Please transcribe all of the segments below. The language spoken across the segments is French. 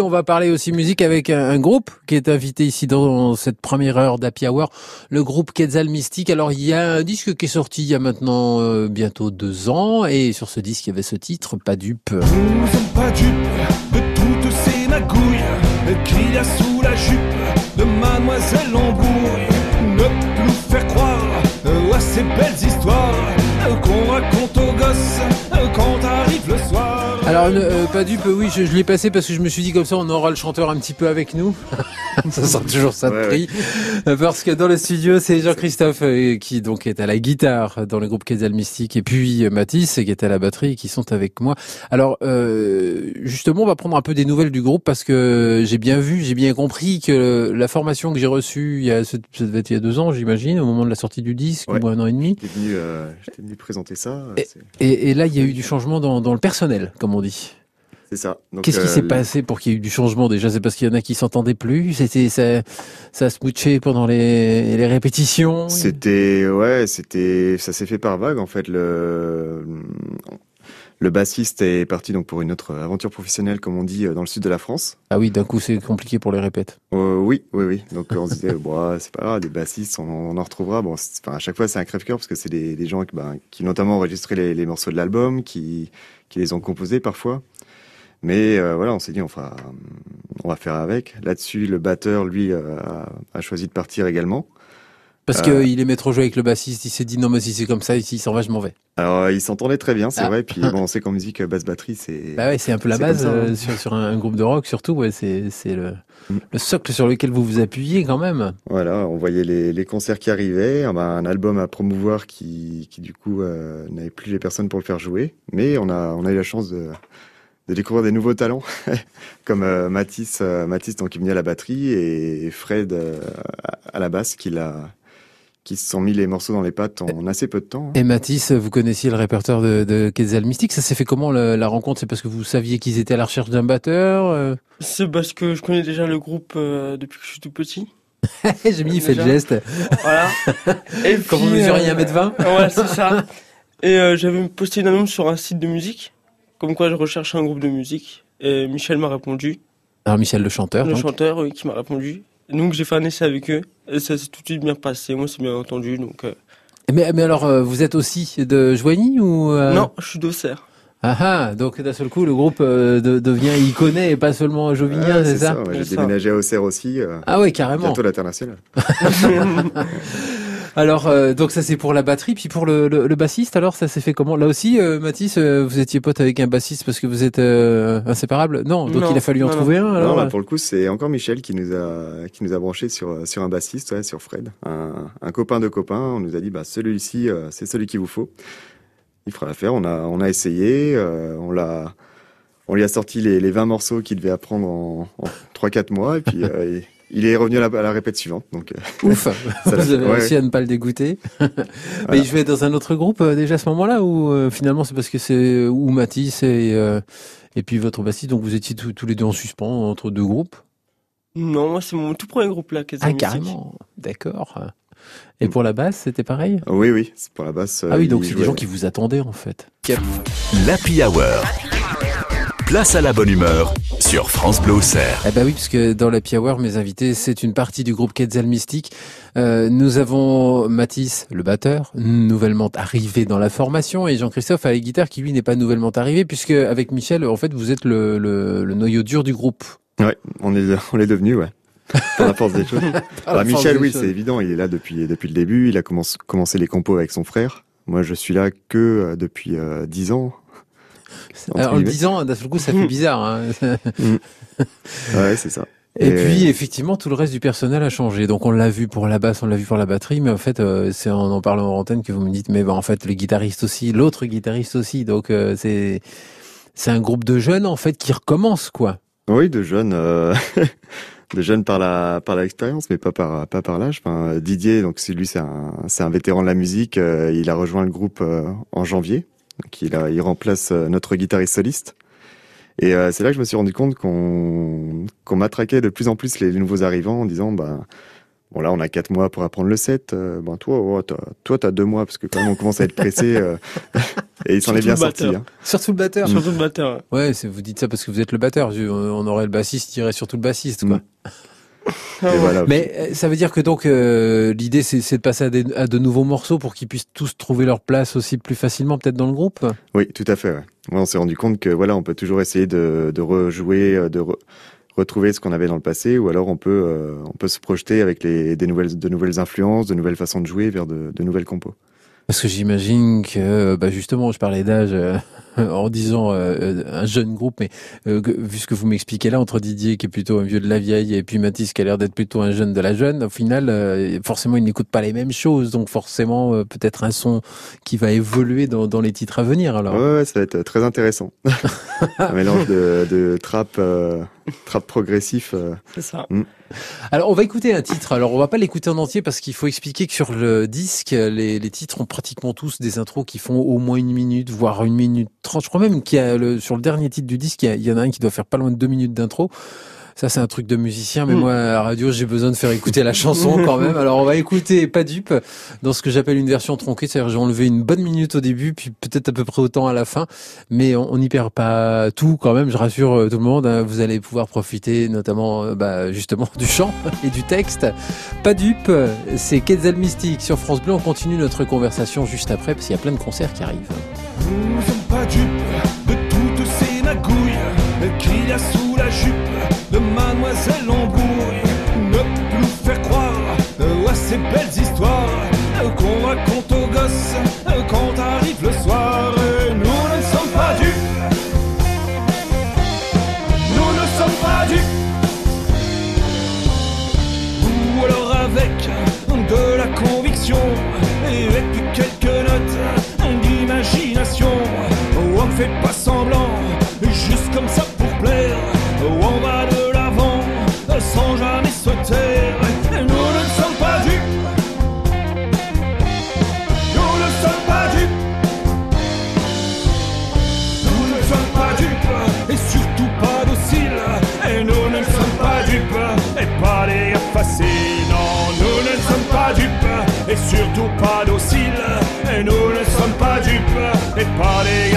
On va parler aussi musique avec un, groupe qui est invité ici dans cette première heure d'Happy Hour, le groupe Quetzal Mystique. Alors il y a un disque qui est sorti il y a maintenant euh, bientôt deux ans et sur ce disque il y avait ce titre, Pas dupe. Nous sommes pas dupes de toutes ces magouilles qu'il y a sous la jupe de Mademoiselle Lambouille. Ne nous faire croire à ces belles histoires qu'on raconte aux gosses Alors, euh, pas dupe, oui, je, l'ai passé parce que je me suis dit comme ça, on aura le chanteur un petit peu avec nous. ça sent toujours ça de prix. Parce que dans le studio, c'est Jean-Christophe euh, qui donc est à la guitare dans le groupe Quetzal Mystique et puis euh, Mathis qui est à la batterie qui sont avec moi. Alors, justement, on va prendre un peu des nouvelles du groupe parce que j'ai bien vu, j'ai bien compris que la formation que j'ai reçue il y a, ça devait être il y a deux ans, j'imagine, au moment de la sortie du disque, ou un an et demi. J'étais venu, venu, présenter ça. Et, et, là, il y a eu du changement dans, dans le personnel, comme on dit. C'est ça. Qu'est-ce qui s'est euh, passé pour qu'il y ait eu du changement déjà? C'est parce qu'il y en a qui s'entendaient plus? C'était ça, ça se pendant les, les répétitions? C'était ouais, c'était ça s'est fait par vague en fait. Le le bassiste est parti donc pour une autre aventure professionnelle, comme on dit, dans le sud de la France. Ah oui, d'un coup c'est compliqué pour les répètes. Euh, oui, oui, oui. Donc on se disait, bon, c'est pas grave, des bassistes, on, en retrouvera. Bon, enfin, à chaque fois c'est un crève-cœur parce que c'est des, des, gens bah, qui notamment enregistré les, les morceaux de l'album, qui, qui les ont composés parfois. Mais euh, voilà, on s'est dit on fera, on va faire avec. Là-dessus, le batteur lui euh, a, choisi de partir également. Parce euh, qu'il aimait trop jouer avec le bassiste, il s'est dit non mais si c'est comme ça, ici il s'en va, je m'en vais. Alors il s'entendait très bien, c'est ah. vrai. Puis bon, on sait qu'en musique basse batterie c'est. Bah ouais, c'est un peu la base hein. sur, sur un, groupe de rock surtout. Ouais, c'est le, mm. le socle sur lequel vous vous appuyez quand même. Voilà, on voyait les, les concerts qui arrivaient, un, un album à promouvoir qui qui du coup n'avait plus les personnes pour le faire jouer, mais on a on a eu la chance de de découvrir des nouveaux talents, comme euh, Mathis, euh, Mathis donc, qui venu à la batterie et Fred euh, à la basse qui l'a qui se sont mis les morceaux dans les pattes en assez peu de temps. Hein. Et Mathis, vous connaissiez le répertoire de, de Quetzal Mystique. Ça s'est fait comment la, rencontre? C'est parce que vous saviez qu'ils étaient à la recherche d'un batteur euh? C'est parce que je connais déjà le groupe depuis que je suis tout petit. J'ai mis, il fait le geste. Voilà. Et Comme vous mesurez un mètre 20 Ouais, c'est ça. Et j'avais posté une annonce sur un site de musique comme quoi je recherchais un groupe de musique. Et Michel m'a répondu. Alors Michel le chanteur. Le chanteur, oui, qui m'a répondu. donc j'ai fait un essai avec eux. Et ça s'est tout de suite bien passé. Moi, c'est bien entendu. Donc. Euh. Mais, mais alors, euh, vous êtes aussi de Joigny ou euh? Non, je suis d'Auxerre. Ah ah, donc d'un seul coup, le groupe devient iconé et pas seulement Jovinien, c'est ça, ça J'ai déménagé à Auxerre aussi. ah oui, carrément. Bientôt l'international. Alors, euh, donc ça c'est pour la batterie, puis pour le, le, bassiste, alors ça s'est fait comment? Là aussi, euh, Mathis, euh, vous étiez pote avec un bassiste parce que vous êtes euh, inséparables Non, donc il a fallu en trouver un. Alors non, pour le coup, c'est encore Michel qui nous a qui nous a branché sur sur un bassiste, ouais, sur Fred, un, un, copain de copain. On nous a dit, bah celui-ci, c'est celui qu'il vous faut. Il fera l'affaire. On a on a essayé, on l'a on lui a sorti les, les 20 morceaux qu'il devait apprendre en, en 3-4 mois et puis il est revenu à la, répète suivante. Donc, euh, Ouf, vous avez réussi à ne pas le dégoûter. Mais il jouait dans un autre groupe euh, déjà à ce moment-là ou euh, finalement c'est parce que c'est ou Mathis et et puis votre bassiste, donc vous étiez tous les deux en suspens entre deux groupes? Non, c'est mon tout premier groupe là. Ah carrément, d'accord. Et pour la basse, c'était pareil? Oui, oui, c'est pour la basse. Ah oui, donc c'est des gens qui vous attendaient en fait. L'Happy Hour. Place à la bonne humeur sur France Bleu Auxerre. Eh ben oui, puisque dans la Hour, mes invités, c'est une partie du groupe Quetzal Mystique. Euh, nous avons Mathis, le batteur, nouvellement arrivé dans la formation, et Jean-Christophe à la guitare, qui lui n'est pas nouvellement arrivé, puisque avec Michel, en fait, vous êtes le, le, le noyau dur du groupe. Ouais, on est, on est devenu, ouais. Par la force des choses. bah, Michel, oui, c'est évident, il est là depuis, depuis le début, il a commencé, commencé les compos avec son frère. Moi, je suis là que euh, depuis euh, dix en le disant, d'un seul coup, ça fait bizarre. Hein. Mm. ouais, c'est ça. Et, puis effectivement, tout le reste du personnel a changé. Donc on l'a vu pour la basse, on l'a vu pour la batterie, mais en fait, euh, c'est en en parlant en antenne que vous me dites, mais bah, en fait, le guitariste aussi, l'autre guitariste aussi. Donc euh, c'est c'est un groupe de jeunes en fait qui recommence quoi. Oui, de jeunes, euh, de jeunes par la par l'expérience, mais pas par pas par l'âge. Enfin, Didier, donc c'est lui, c'est un c'est un vétéran de la musique. il a rejoint le groupe en janvier. Donc il, a, il remplace euh, notre guitariste soliste. Et euh, c'est là que je me suis rendu compte qu'on qu'on matraquait de plus en plus les, nouveaux arrivants en disant bah Bon là, on a quatre mois pour apprendre le set. Euh, ben toi, oh, toi, t'as deux mois parce que quand même on commence à être pressé. Euh, et il s'en est bien sorti. Hein. Surtout le batteur. Surtout le batteur. Ouais, vous dites ça parce que vous êtes le batteur. On aurait le bassiste, dirait surtout le bassiste, quoi. Mm. Mais euh, ça veut dire que donc l'idée c'est de passer à, de nouveaux morceaux pour qu'ils puissent tous trouver leur place aussi plus facilement peut-être dans le groupe? Oui, tout à fait. Ouais. on s'est rendu compte que voilà, on peut toujours essayer de, de rejouer, de retrouver ce qu'on avait dans le passé, ou alors on peut, euh, on peut se projeter avec les, des nouvelles, de nouvelles influences, de nouvelles façons de jouer vers de, de nouvelles compos. Parce que j'imagine que, bah justement, je parlais d'âge euh, en disant euh, un jeune groupe, mais euh, vu ce que vous m'expliquez là, entre Didier qui est plutôt un vieux de la vieille et puis Mathis qui a l'air d'être plutôt un jeune de la jeune, au final, forcément, ils n'écoutent pas les mêmes choses, donc forcément, peut-être un son qui va évoluer dans, dans, les titres à venir. Alors, ouais, ça va être très intéressant. un mélange de, de trap, trap progressif. C'est ça. Hmm. Alors, on va écouter un titre. Alors, on va pas l'écouter en entier parce qu'il faut expliquer que sur le disque, les, les, titres ont pratiquement tous des intros qui font au moins une minute, voire une minute trente. Je crois même qu'il y a le, sur le dernier titre du disque, il y, en a un qui doit faire pas loin de deux minutes d'intro. Ça, c'est un truc de musicien, mais mm. moi, à la radio, j'ai besoin de faire écouter la chanson quand même. Alors, on va écouter Pas dupe dans ce que j'appelle une version tronquée. C'est-à-dire, j'ai enlevé une bonne minute au début, puis peut-être à peu près autant à la fin. Mais on n'y perd pas tout quand même. Je rassure euh, tout le monde. Hein. vous allez pouvoir profiter notamment, euh, bah, justement, du chant et du texte. Pas dupe, c'est Quetzal Mystique sur France Bleu. On continue notre conversation juste après, parce qu'il y a plein de concerts qui arrivent. Nous sommes pas dupes de toutes ces magouilles qu'il y a sous la jupe de Mademoiselle Embrouille. Ne plus faire croire à ces belles histoires qu'on raconte aux gosses On ne fait pas semblant, juste comme ça pour plaire. On va sans jamais se taire. Nous ne sommes pas dupes. Nous ne sommes pas dupes. Nous ne sommes pas dupes et surtout pas dociles. Et nous ne sommes pas dupes et pas les faciles. Non, nous ne sommes pas dupes et surtout pas dociles. Et nous ne sommes pas dupes et pas les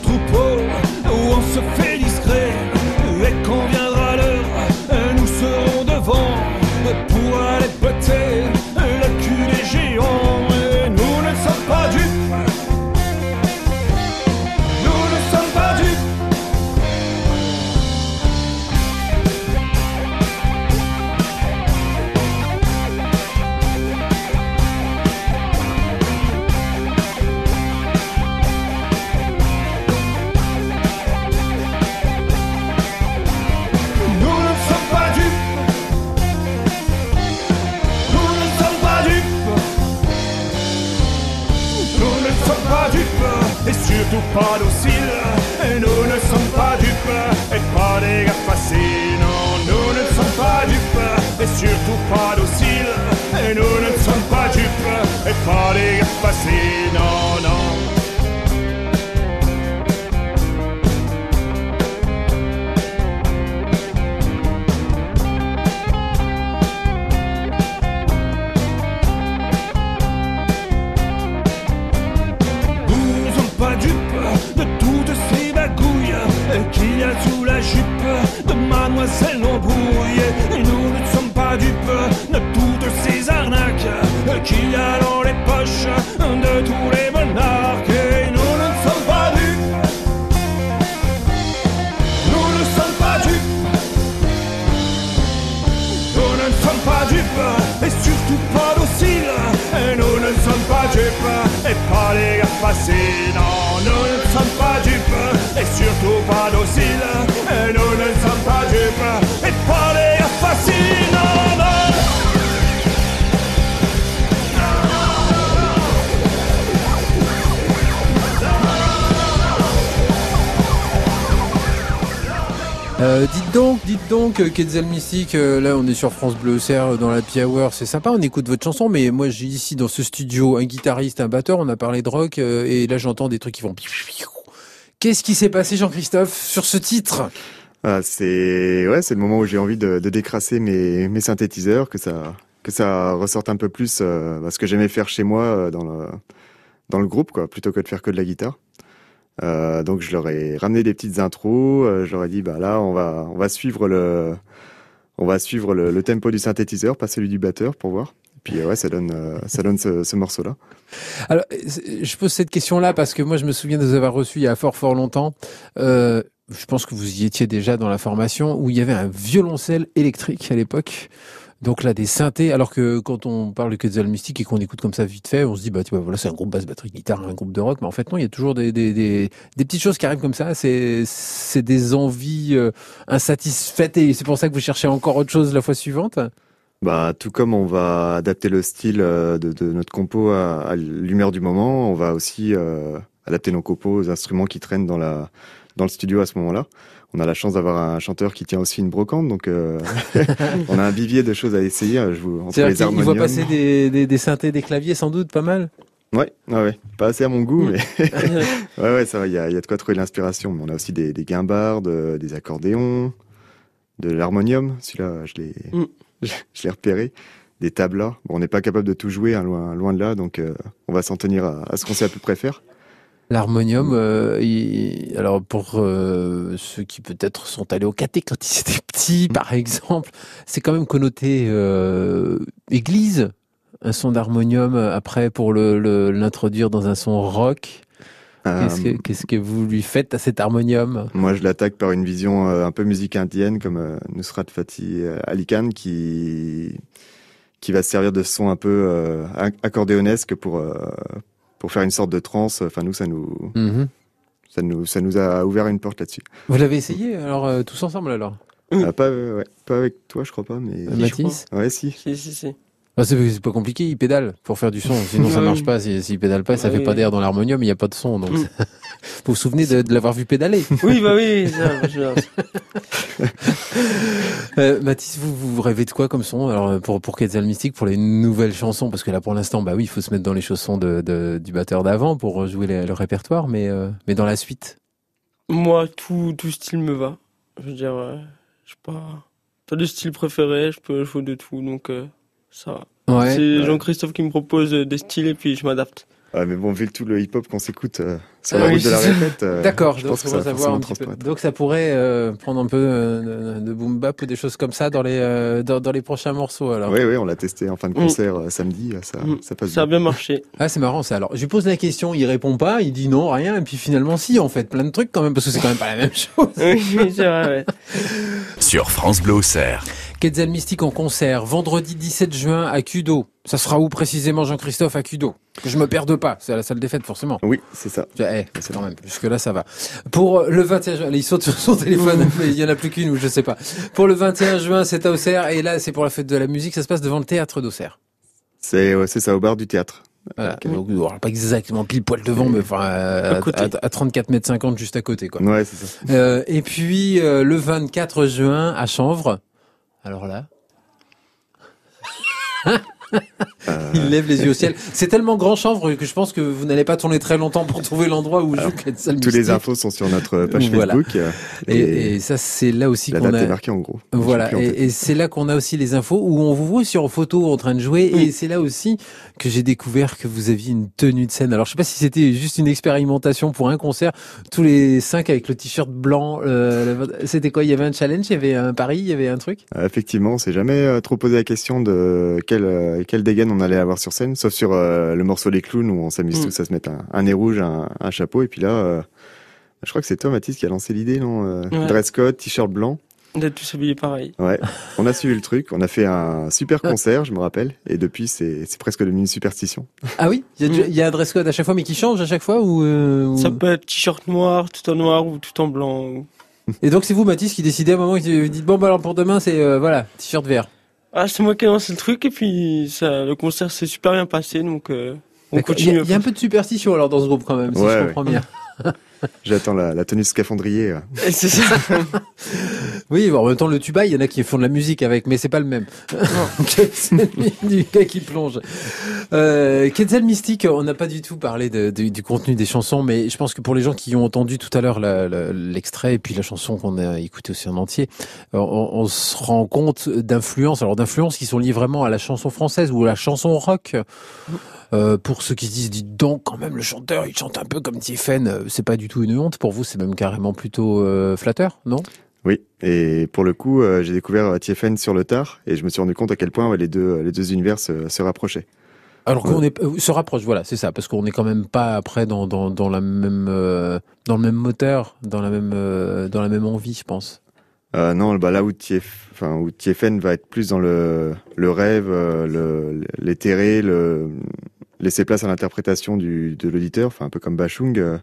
surtout pas dociles. Et nous ne sommes pas dupes et pas des gars faciles. Non, nous ne sommes pas dupes et surtout pas dociles. Qu'il dites donc, dites donc, euh, Quetzal Mystique, euh, là on est sur France Bleu Auxerre dans la Hour, c'est sympa, on écoute votre chanson, mais moi j'ai ici dans ce studio un guitariste, un batteur, on a parlé de rock, et là j'entends des trucs qui vont... Qu'est-ce qui s'est passé Jean-Christophe sur ce titre? Ah, C'est ouais, c'est le moment où j'ai envie de, décrasser mes, synthétiseurs, que ça, ressorte un peu plus euh, ce que j'aimais faire chez moi dans, le, groupe, plutôt que de faire que de la guitare. Euh, donc je leur ai ramené des petites intros. Euh, je leur ai dit bah là on va on va suivre le on va suivre le, tempo du synthétiseur, pas celui du batteur pour voir. Et puis ouais ça donne euh, ça donne ce, ce morceau là. Alors je pose cette question là parce que moi je me souviens de vous avoir reçu il y a fort fort longtemps. Euh, je pense que vous y étiez déjà dans la formation où il y avait un violoncelle électrique à l'époque. Donc là, des synthés, alors que quand on parle de Quetzal Mystique et qu'on écoute comme ça vite fait, on se dit, bah, tu vois, voilà, c'est un groupe basse, batterie, guitare, un groupe de rock. Mais en fait, non, il y a toujours des, des, des, des petites choses qui arrivent comme ça. C'est, c'est des envies euh, insatisfaites et c'est pour ça que vous cherchez encore autre chose la fois suivante? Bah, tout comme on va adapter le style euh, de, de notre compo à, à l'humeur du moment, on va aussi euh, adapter nos compos aux instruments qui traînent dans la dans le studio à ce moment-là on a la chance d'avoir un chanteur qui tient aussi une brocante, donc euh, on a un vivier de choses à essayer. Je vous, entre les voit passer des, des, des, synthés, des claviers, sans doute, pas mal. Ouais, ouais, ouais. pas assez à mon goût, mais ouais, ouais, ça va. Il y a, y a, de quoi trouver l'inspiration. On a aussi des, des guimbardes, euh, des accordéons, de l'harmonium. Celui-là, je l'ai, mm. je l'ai repéré. Des tablas. Bon, on n'est pas capable de tout jouer, hein, loin, loin de là, donc euh, on va s'en tenir à, à ce qu'on sait à peu près faire. L'harmonium, euh, alors pour euh, ceux qui peut-être sont allés au caté quand ils étaient petits, mm. par exemple, c'est quand même connoté euh, église, un son d'harmonium après pour l'introduire le, dans un son rock. Qu'est-ce que, vous lui faites à cet harmonium? Moi, je l'attaque par une vision un peu musique indienne, comme Nusrat Fatih Ali Khan, qui qui va servir de son un peu accordéonesque pour pour faire une sorte de transe. Enfin, nous, ça nous, mhm. ça nous, ça nous a ouvert une porte là-dessus. Vous l'avez essayé alors euh, tous ensemble alors? Ah, pas, ouais, pas avec toi, je crois pas, mais. Euh, Mathis? Ouais, si. Si, si, si. Ah, c'est pas compliqué, il pédale pour faire du son. Sinon, ça marche pas. S'il si, pédale pas, ça fait pas d'air dans l'harmonium, il n'y a pas de son. Donc, mm. vous vous souvenez de, de l'avoir vu pédaler Oui, bah oui. Ça, euh, Mathis, vous, vous rêvez de quoi comme son? Alors pour pour Quetzal Mystique, pour les nouvelles chansons, parce que là pour l'instant, bah oui, il faut se mettre dans les chaussons de, de du batteur d'avant pour jouer le répertoire, mais euh, mais dans la suite. Moi, tout tout style me va. Je veux dire, euh, je sais pas, pas de style préféré. Je peux jouer de tout, donc. Ça Ouais. C'est Jean-Christophe qui me propose des styles et puis je m'adapte. Ouais, mais bon, vu tout le hip-hop qu'on s'écoute euh, sur la ah, route oui, de la répète, euh, d'accord. Donc, ça, un petit peu. donc ça pourrait euh, prendre un peu euh, de, boom bap ou des choses comme ça dans les euh, dans, dans, les prochains morceaux. Alors. Oui, oui, on l'a testé en fin de concert mm. samedi. Ça, mm. ça passe. Ça a bien marché. Ah, c'est marrant ça. Alors, je lui pose la question, il répond pas, il dit non, rien, et puis finalement si, en fait, plein de trucs quand même, parce que c'est quand même pas la même chose. oui, c'est vrai. Ouais. Sur France Bleu. Quetzal Mystique en concert, vendredi 17 juin à Cudo. Ça sera où précisément Jean-Christophe à Cudo? Que je me perde pas, c'est à la salle des fêtes forcément. Oui, c'est ça. Eh, c'est quand même, jusque là ça va. Pour le 21 juin, il saute sur son téléphone, il y en a plus qu'une ou je sais pas. Pour le 21 juin, c'est à Auxerre et là c'est pour la fête de la musique, ça se passe devant le théâtre d'Auxerre. C'est ouais, c'est ça au bar du théâtre. Voilà. Donc, pas exactement pile poil devant, mais enfin à, à, à, 34 mètres 50 juste à côté quoi. Ouais, c'est ça. Euh, et puis euh, le 24 juin à Chanvre. Alors là. Euh. Il lève les yeux au ciel. C'est tellement grand chanvre que je pense que vous n'allez pas tourner très longtemps pour trouver l'endroit où joue Quetzal Tous les infos sont sur notre page Facebook. Et, et, ça, c'est là aussi qu'on a. est marquée en gros. Voilà. Et, et c'est là qu'on a aussi les infos où on vous voit sur photo en train de jouer. Et c'est là aussi que j'ai découvert que vous aviez une tenue de scène. Alors je sais pas si c'était juste une expérimentation pour un concert, tous les cinq avec le t-shirt blanc. Euh, c'était quoi? Il y avait un challenge, il y avait un pari, il y avait un truc? Euh, Effectivement, on s'est jamais trop posé la question de quel euh, quel dégaine on allait avoir sur scène, sauf sur euh, le morceau Les Clowns où on s'amuse mm. tous à se mettre un, un nez rouge, un, un, chapeau. Et puis là, je crois que c'est toi Mathis qui a lancé l'idée, non ouais. Dress code, t-shirt blanc. D'être tous habillés pareil. Ouais, on a suivi le truc, on a fait un super concert, je me rappelle, et depuis c'est presque devenu une superstition. Ah oui? Il y, a, y a un dress code à chaque fois, mais qui change à chaque fois ou, euh, ou... Ça peut être t-shirt noir, tout en noir ou tout en blanc. Et donc c'est vous Mathis qui décidez à un moment, qui dit bon bah alors pour demain c'est euh, voilà t-shirt vert. Ah c'est moi qui ai lancé le truc et puis ça, le concert s'est super bien passé donc euh, on continue. Il y, y, a un peu de superstition alors dans ce groupe quand même, si ouais, je comprends ouais. bien. J'attends la, la, tenue scaphandrier. C'est ça. Oui, en même temps, le tuba, il y en a qui font de la musique avec, mais c'est pas le même. du gars qui plonge. Euh, Quetzal Mystique, on n'a pas du tout parlé de, de, du contenu des chansons, mais je pense que pour les gens qui ont entendu tout à l'heure l'extrait et puis la chanson qu'on a écoutée aussi en entier, on, on se rend compte d'influences, alors d'influences qui sont liées vraiment à la chanson française ou à la chanson rock. Euh, pour ceux qui se disent, dites donc, quand même, le chanteur, il chante un peu comme Tiffen, euh, c'est pas du tout une honte. Pour vous, c'est même carrément plutôt euh, flatteur, non? Oui, et pour le coup, euh, j'ai découvert Tiefen sur le tard, et je me suis rendu compte à quel point les deux, les deux univers se, se rapprochaient. Alors qu'on est se rapproche, voilà, c'est ça, parce qu'on est quand même pas après dans dans, dans la même dans le même moteur, dans la même dans la même envie, je pense. Euh, non, bah là où Tief, enfin où va être plus dans le le rêve, le laisser place à l'interprétation de l'auditeur, enfin un peu comme Bachung. Euh,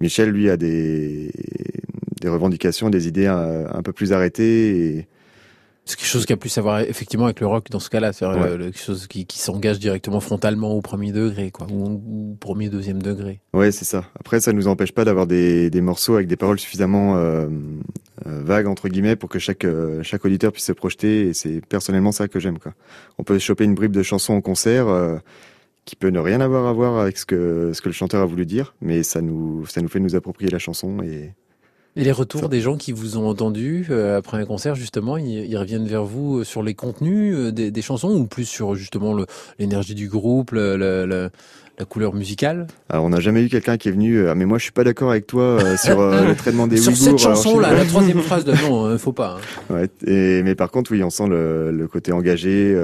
Michel, lui, a des, des revendications, des idées un, euh, un peu plus arrêtées. Et... C'est quelque chose qui a plus à voir effectivement avec le rock dans ce cas-là, c'est ouais. quelque chose qui, qui s'engage directement frontalement au premier degré, quoi, ou au premier deuxième degré. Ouais, c'est ça. Après, ça nous empêche pas d'avoir des, des morceaux avec des paroles suffisamment euh, euh, vagues entre guillemets pour que chaque euh, chaque auditeur puisse se projeter. Et c'est personnellement ça que j'aime, quoi. On peut choper une bribe de chanson en concert. Euh, qui peut ne rien avoir à voir avec ce que, ce que le chanteur a voulu dire, mais ça nous, ça nous fait nous approprier la chanson et. Et les retours des gens qui vous ont entendu euh, après un concert, justement, ils, ils, reviennent vers vous euh, sur les contenus euh, des, des chansons ou plus sur justement l'énergie du groupe, le, le, le, la couleur musicale? Alors, on n'a jamais eu quelqu'un qui est venu, euh, mais moi je suis pas d'accord avec toi sur le traitement des Sur Ouïghours. cette chanson-là, la troisième phrase de non, faut pas. Hein. Ouais, et, mais par contre, oui, on sent le, côté engagé,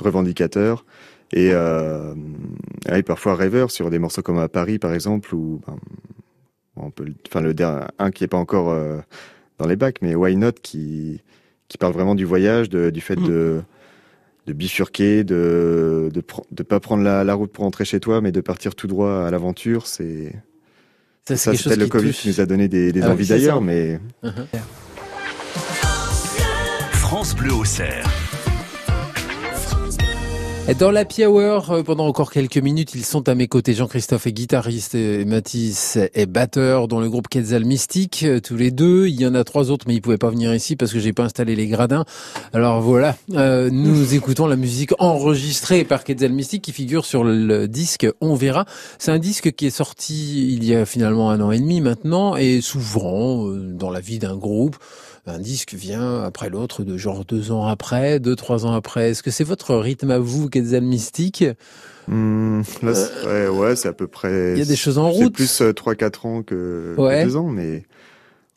revendicateur et, et parfois rêveur sur des morceaux comme à Paris par exemple ben, on peut enfin le un qui est pas encore euh, dans les bacs mais Why Not qui qui parle vraiment du voyage de, du fait mmh. de de bifurquer de de de pas prendre la, la route pour rentrer chez toi mais de partir tout droit à l'aventure c'est ça, ça c'était le Covid touche. qui nous a donné des, des ah, envies d'ailleurs mais uh -huh. France Bleu au cerf dans la Hour, euh, pendant encore quelques minutes, ils sont à mes côtés. Jean-Christophe est guitariste, et Mathis est batteur dans le groupe Quetzal Mystique, euh, tous les deux. Il y en a trois autres, mais ils pouvaient pas venir ici parce que j'ai pas installé les gradins. Alors voilà, euh, nous écoutons la musique enregistrée par Quetzal Mystique qui figure sur le disque On verra. C'est un disque qui est sorti il y a finalement un an et demi maintenant et souvent dans la vie d'un groupe un disque vient après l'autre, de genre deux ans après, deux, trois ans après. Est-ce que c'est votre rythme à vous, Quetzal Mystique mmh, là, euh, ouais, ouais c'est à peu près. Il y a des choses en route. C'est plus euh, trois, quatre ans que, ouais. que ans, mais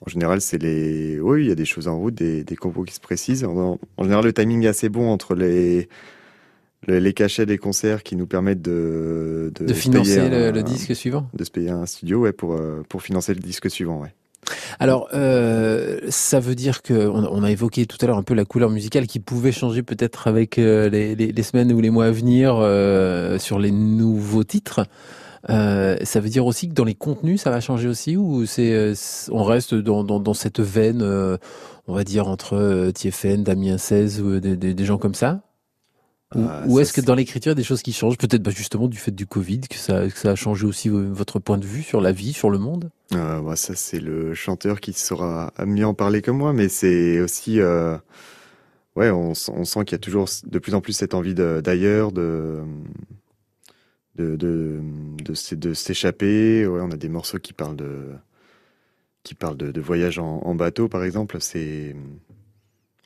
en général, c'est les. Oui, il y a des choses en route, des, des compos qui se précisent. En, en, général, le timing est assez bon entre les les cachets des concerts qui nous permettent de de, de financer un, le, le, disque suivant, de se payer un studio, ouais, pour euh, pour financer le disque suivant, ouais. Alors, euh, ça veut dire que on, a évoqué tout à l'heure un peu la couleur musicale qui pouvait changer peut-être avec euh, les, semaines ou les mois à venir euh, sur les nouveaux titres. Euh, ça veut dire aussi que dans les contenus, ça va changer aussi ou c'est euh, on reste dans, dans, dans cette veine, on va dire entre Tiefen, Damien 16 ou des gens comme ça? Ou, ah, ou est-ce que dans l'écriture, il y a des choses qui changent Peut-être bah, justement du fait du Covid, que ça, que ça a changé aussi votre point de vue sur la vie, sur le monde? Euh, bah, Ça, c'est le chanteur qui saura mieux en parler que moi, mais c'est aussi... Euh, ouais, on, on sent qu'il y a toujours de plus en plus cette envie d'ailleurs, de, de, de, de, de s'échapper. Ouais, on a des morceaux qui parlent de, qui parlent de, de voyage en, en bateau, par exemple. C'est...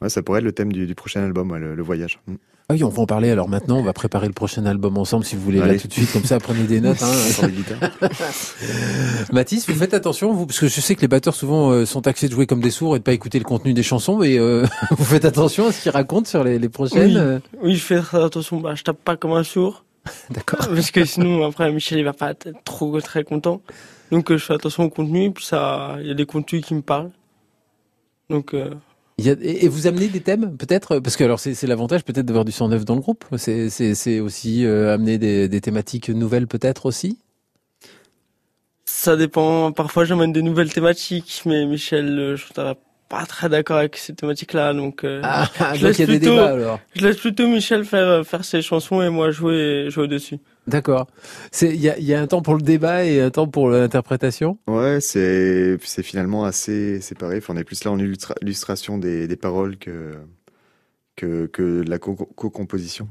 Ouais, ça pourrait être le thème du, du prochain album, ouais, le, le voyage. Ah oui, on va en parler. Alors maintenant, on va préparer le prochain album ensemble, si vous voulez, Allez. là tout de suite, comme ça, prenez des notes. Hein. Mathis, vous faites attention, vous, parce que je sais que les batteurs souvent euh, sont taxés de jouer comme des sourds et de pas écouter le contenu des chansons, mais euh, vous faites attention à ce qu'ils racontent sur les, les prochaines. Oui, euh... oui, je fais attention. Bah, je tape pas comme un sourd. D'accord. Parce que sinon, après, Michel, il va pas être trop très content. Donc, euh, je fais attention au contenu. Puis ça, il y a des contenus qui me parlent. Donc. Euh... Et vous amenez des thèmes peut-être? Parce que alors c'est l'avantage peut-être d'avoir du sang neuf dans le groupe. C'est aussi euh, amener des, des, thématiques nouvelles peut-être aussi? Ça dépend. Parfois j'amène des nouvelles thématiques, mais Michel, je pas très d'accord avec ces thématiques-là, donc. Euh, ah, donc il y a des débats alors. Je laisse plutôt Michel faire faire ses chansons et moi jouer jouer dessus. D'accord. C'est il y a, y a un temps pour le débat et un temps pour l'interprétation? Ouais, c'est c'est finalement assez séparé. Enfin, on est plus là en illustration des, des paroles que que que de la co-composition.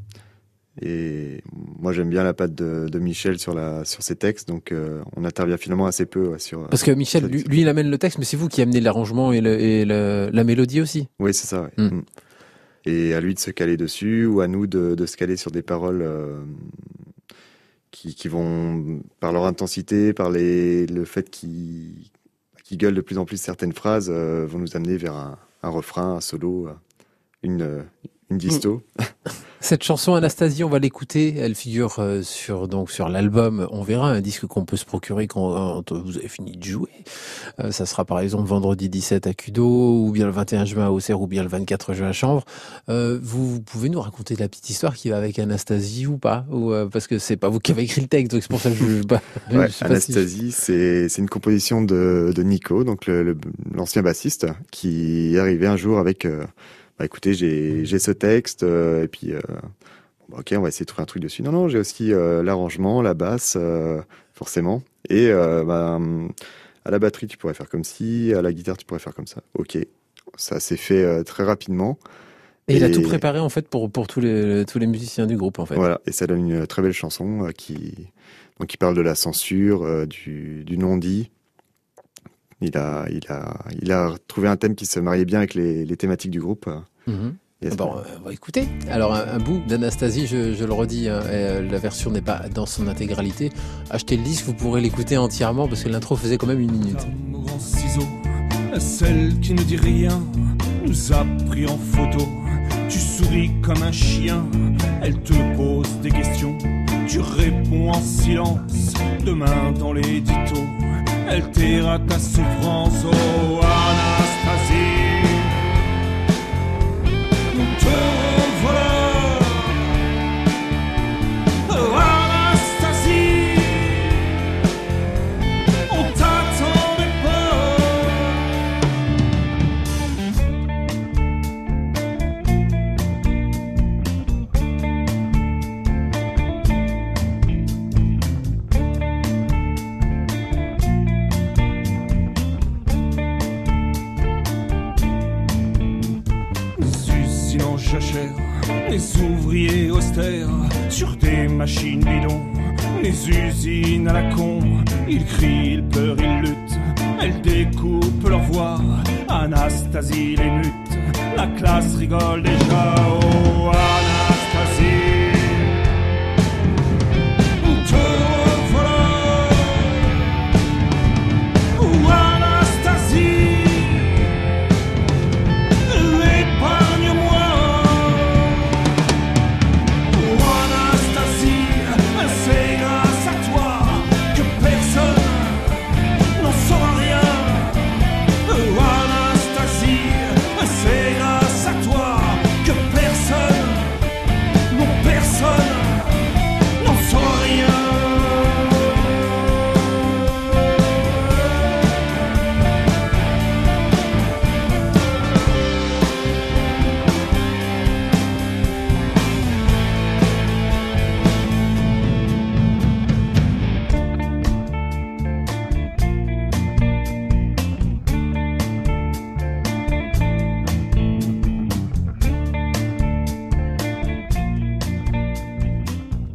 Et moi, j'aime bien la patte de, de, Michel sur la sur ses textes, donc euh, on intervient finalement assez peu sur. Parce que Michel, lui, il amène le texte, mais c'est vous qui amenez l'arrangement et, le, et le, la mélodie aussi. Oui, c'est ça. Ouais. Hmm. Hmm. Et à lui de se caler dessus, ou à nous de, de se caler sur des paroles euh, qui, qui vont par leur intensité, par les, le fait qu'ils qui gueulent de plus en plus certaines phrases, euh, vont nous amener vers un, un refrain, un solo, une une disto. Cette chanson Anastasie, on va l'écouter. Elle figure euh, sur donc sur l'album. On verra un disque qu'on peut se procurer quand, vous avez fini de jouer. Euh, ça sera par exemple vendredi 17 à Cudo, ou bien le 21 juin à Auxerre, ou bien le 24 juin à Chanvre. Euh, vous, pouvez nous raconter la petite histoire qui va avec Anastasie ou pas ou, Parce que c'est pas vous qui avez écrit le texte, donc c'est pour ça que je. Bah, ouais, Anastasie, c'est c'est une composition de, de Nico, donc l'ancien bassiste, qui est arrivé un jour avec bah écoutez, j'ai j'ai ce texte euh, et puis euh, bah, ok, on va essayer de trouver un truc dessus. Non non, j'ai aussi euh, l'arrangement, la basse, forcément, et bah, à la batterie tu pourrais faire comme ci, à la guitare tu pourrais faire comme ça. Ok, ça s'est fait très rapidement. Et, il a tout préparé en fait pour pour tous les tous les musiciens du groupe en fait. Voilà, et ça donne une très belle chanson qui donc qui parle de la censure, du, du non dit, il a, il a, il a trouvé un thème qui se mariait bien avec les, les thématiques du groupe. Mhm. Bon, on va écouter. Alors, un, bout d'Anastasie, je, je, le redis, hein, euh, la version n'est pas dans son intégralité. Achetez le disque, vous pourrez l'écouter entièrement parce que l'intro faisait quand même une minute. ciseau, celle qui ne dit rien nous a pris en photo. Tu souris comme un chien, elle te pose des questions. Tu réponds en silence, demain dans l'édito elle tira ta souffrance, oh Anastasie. Sur des machines bidons, les usines à la con, ils crient, ils pleurent, ils luttent, elles découpent leur voix, Anastasie les mute, la classe rigole déjà, oh.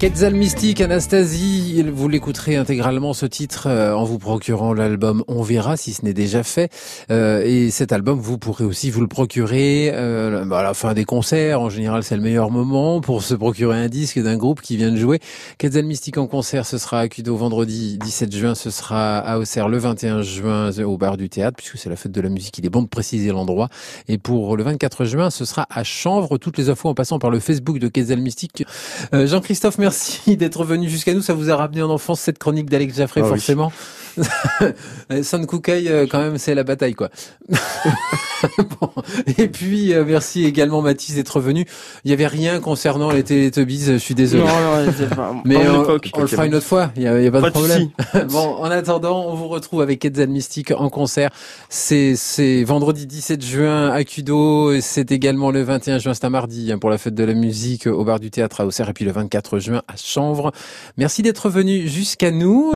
Quetzal Mystique, Anastasie, vous l'écouterez intégralement ce titre euh, en vous procurant l'album On verra si ce n'est déjà fait. Euh, et cet album, vous pourrez aussi vous le procurer euh, à la fin des concerts. En général, c'est le meilleur moment pour se procurer un disque d'un groupe qui vient de jouer. Quetzal Mystique en concert, ce sera à Cudo vendredi 17 juin, ce sera à Auxerre le 21 juin au bar du théâtre, puisque c'est la fête de la musique. Il est bon de préciser l'endroit. Et pour le 24 juin, ce sera à Chanvre. Toutes les infos en passant par le Facebook de Quetzal Mystique. Jean-Christophe, merci merci d'être venu jusqu'à nous. Ça vous a ramené en enfance cette chronique d'Alex Jaffray, ah forcément. Son Kukai, quand même, c'est la bataille, quoi. bon. Et puis, merci également Mathis d'être venu. Il y avait rien concernant les Teletubbies, je suis désolé. Non, non, pas. Mais on, on, le fera une autre fois, il y a, pas, de problème. bon, en attendant, on vous retrouve avec Quetzal Mystique en concert. C'est c'est vendredi 17 juin à Cudo, c'est également le 21 juin, c'est un mardi hein, pour la fête de la musique au bar du théâtre à Auxerre et puis le 24 juin à Chanvre. Merci d'être venu jusqu'à nous.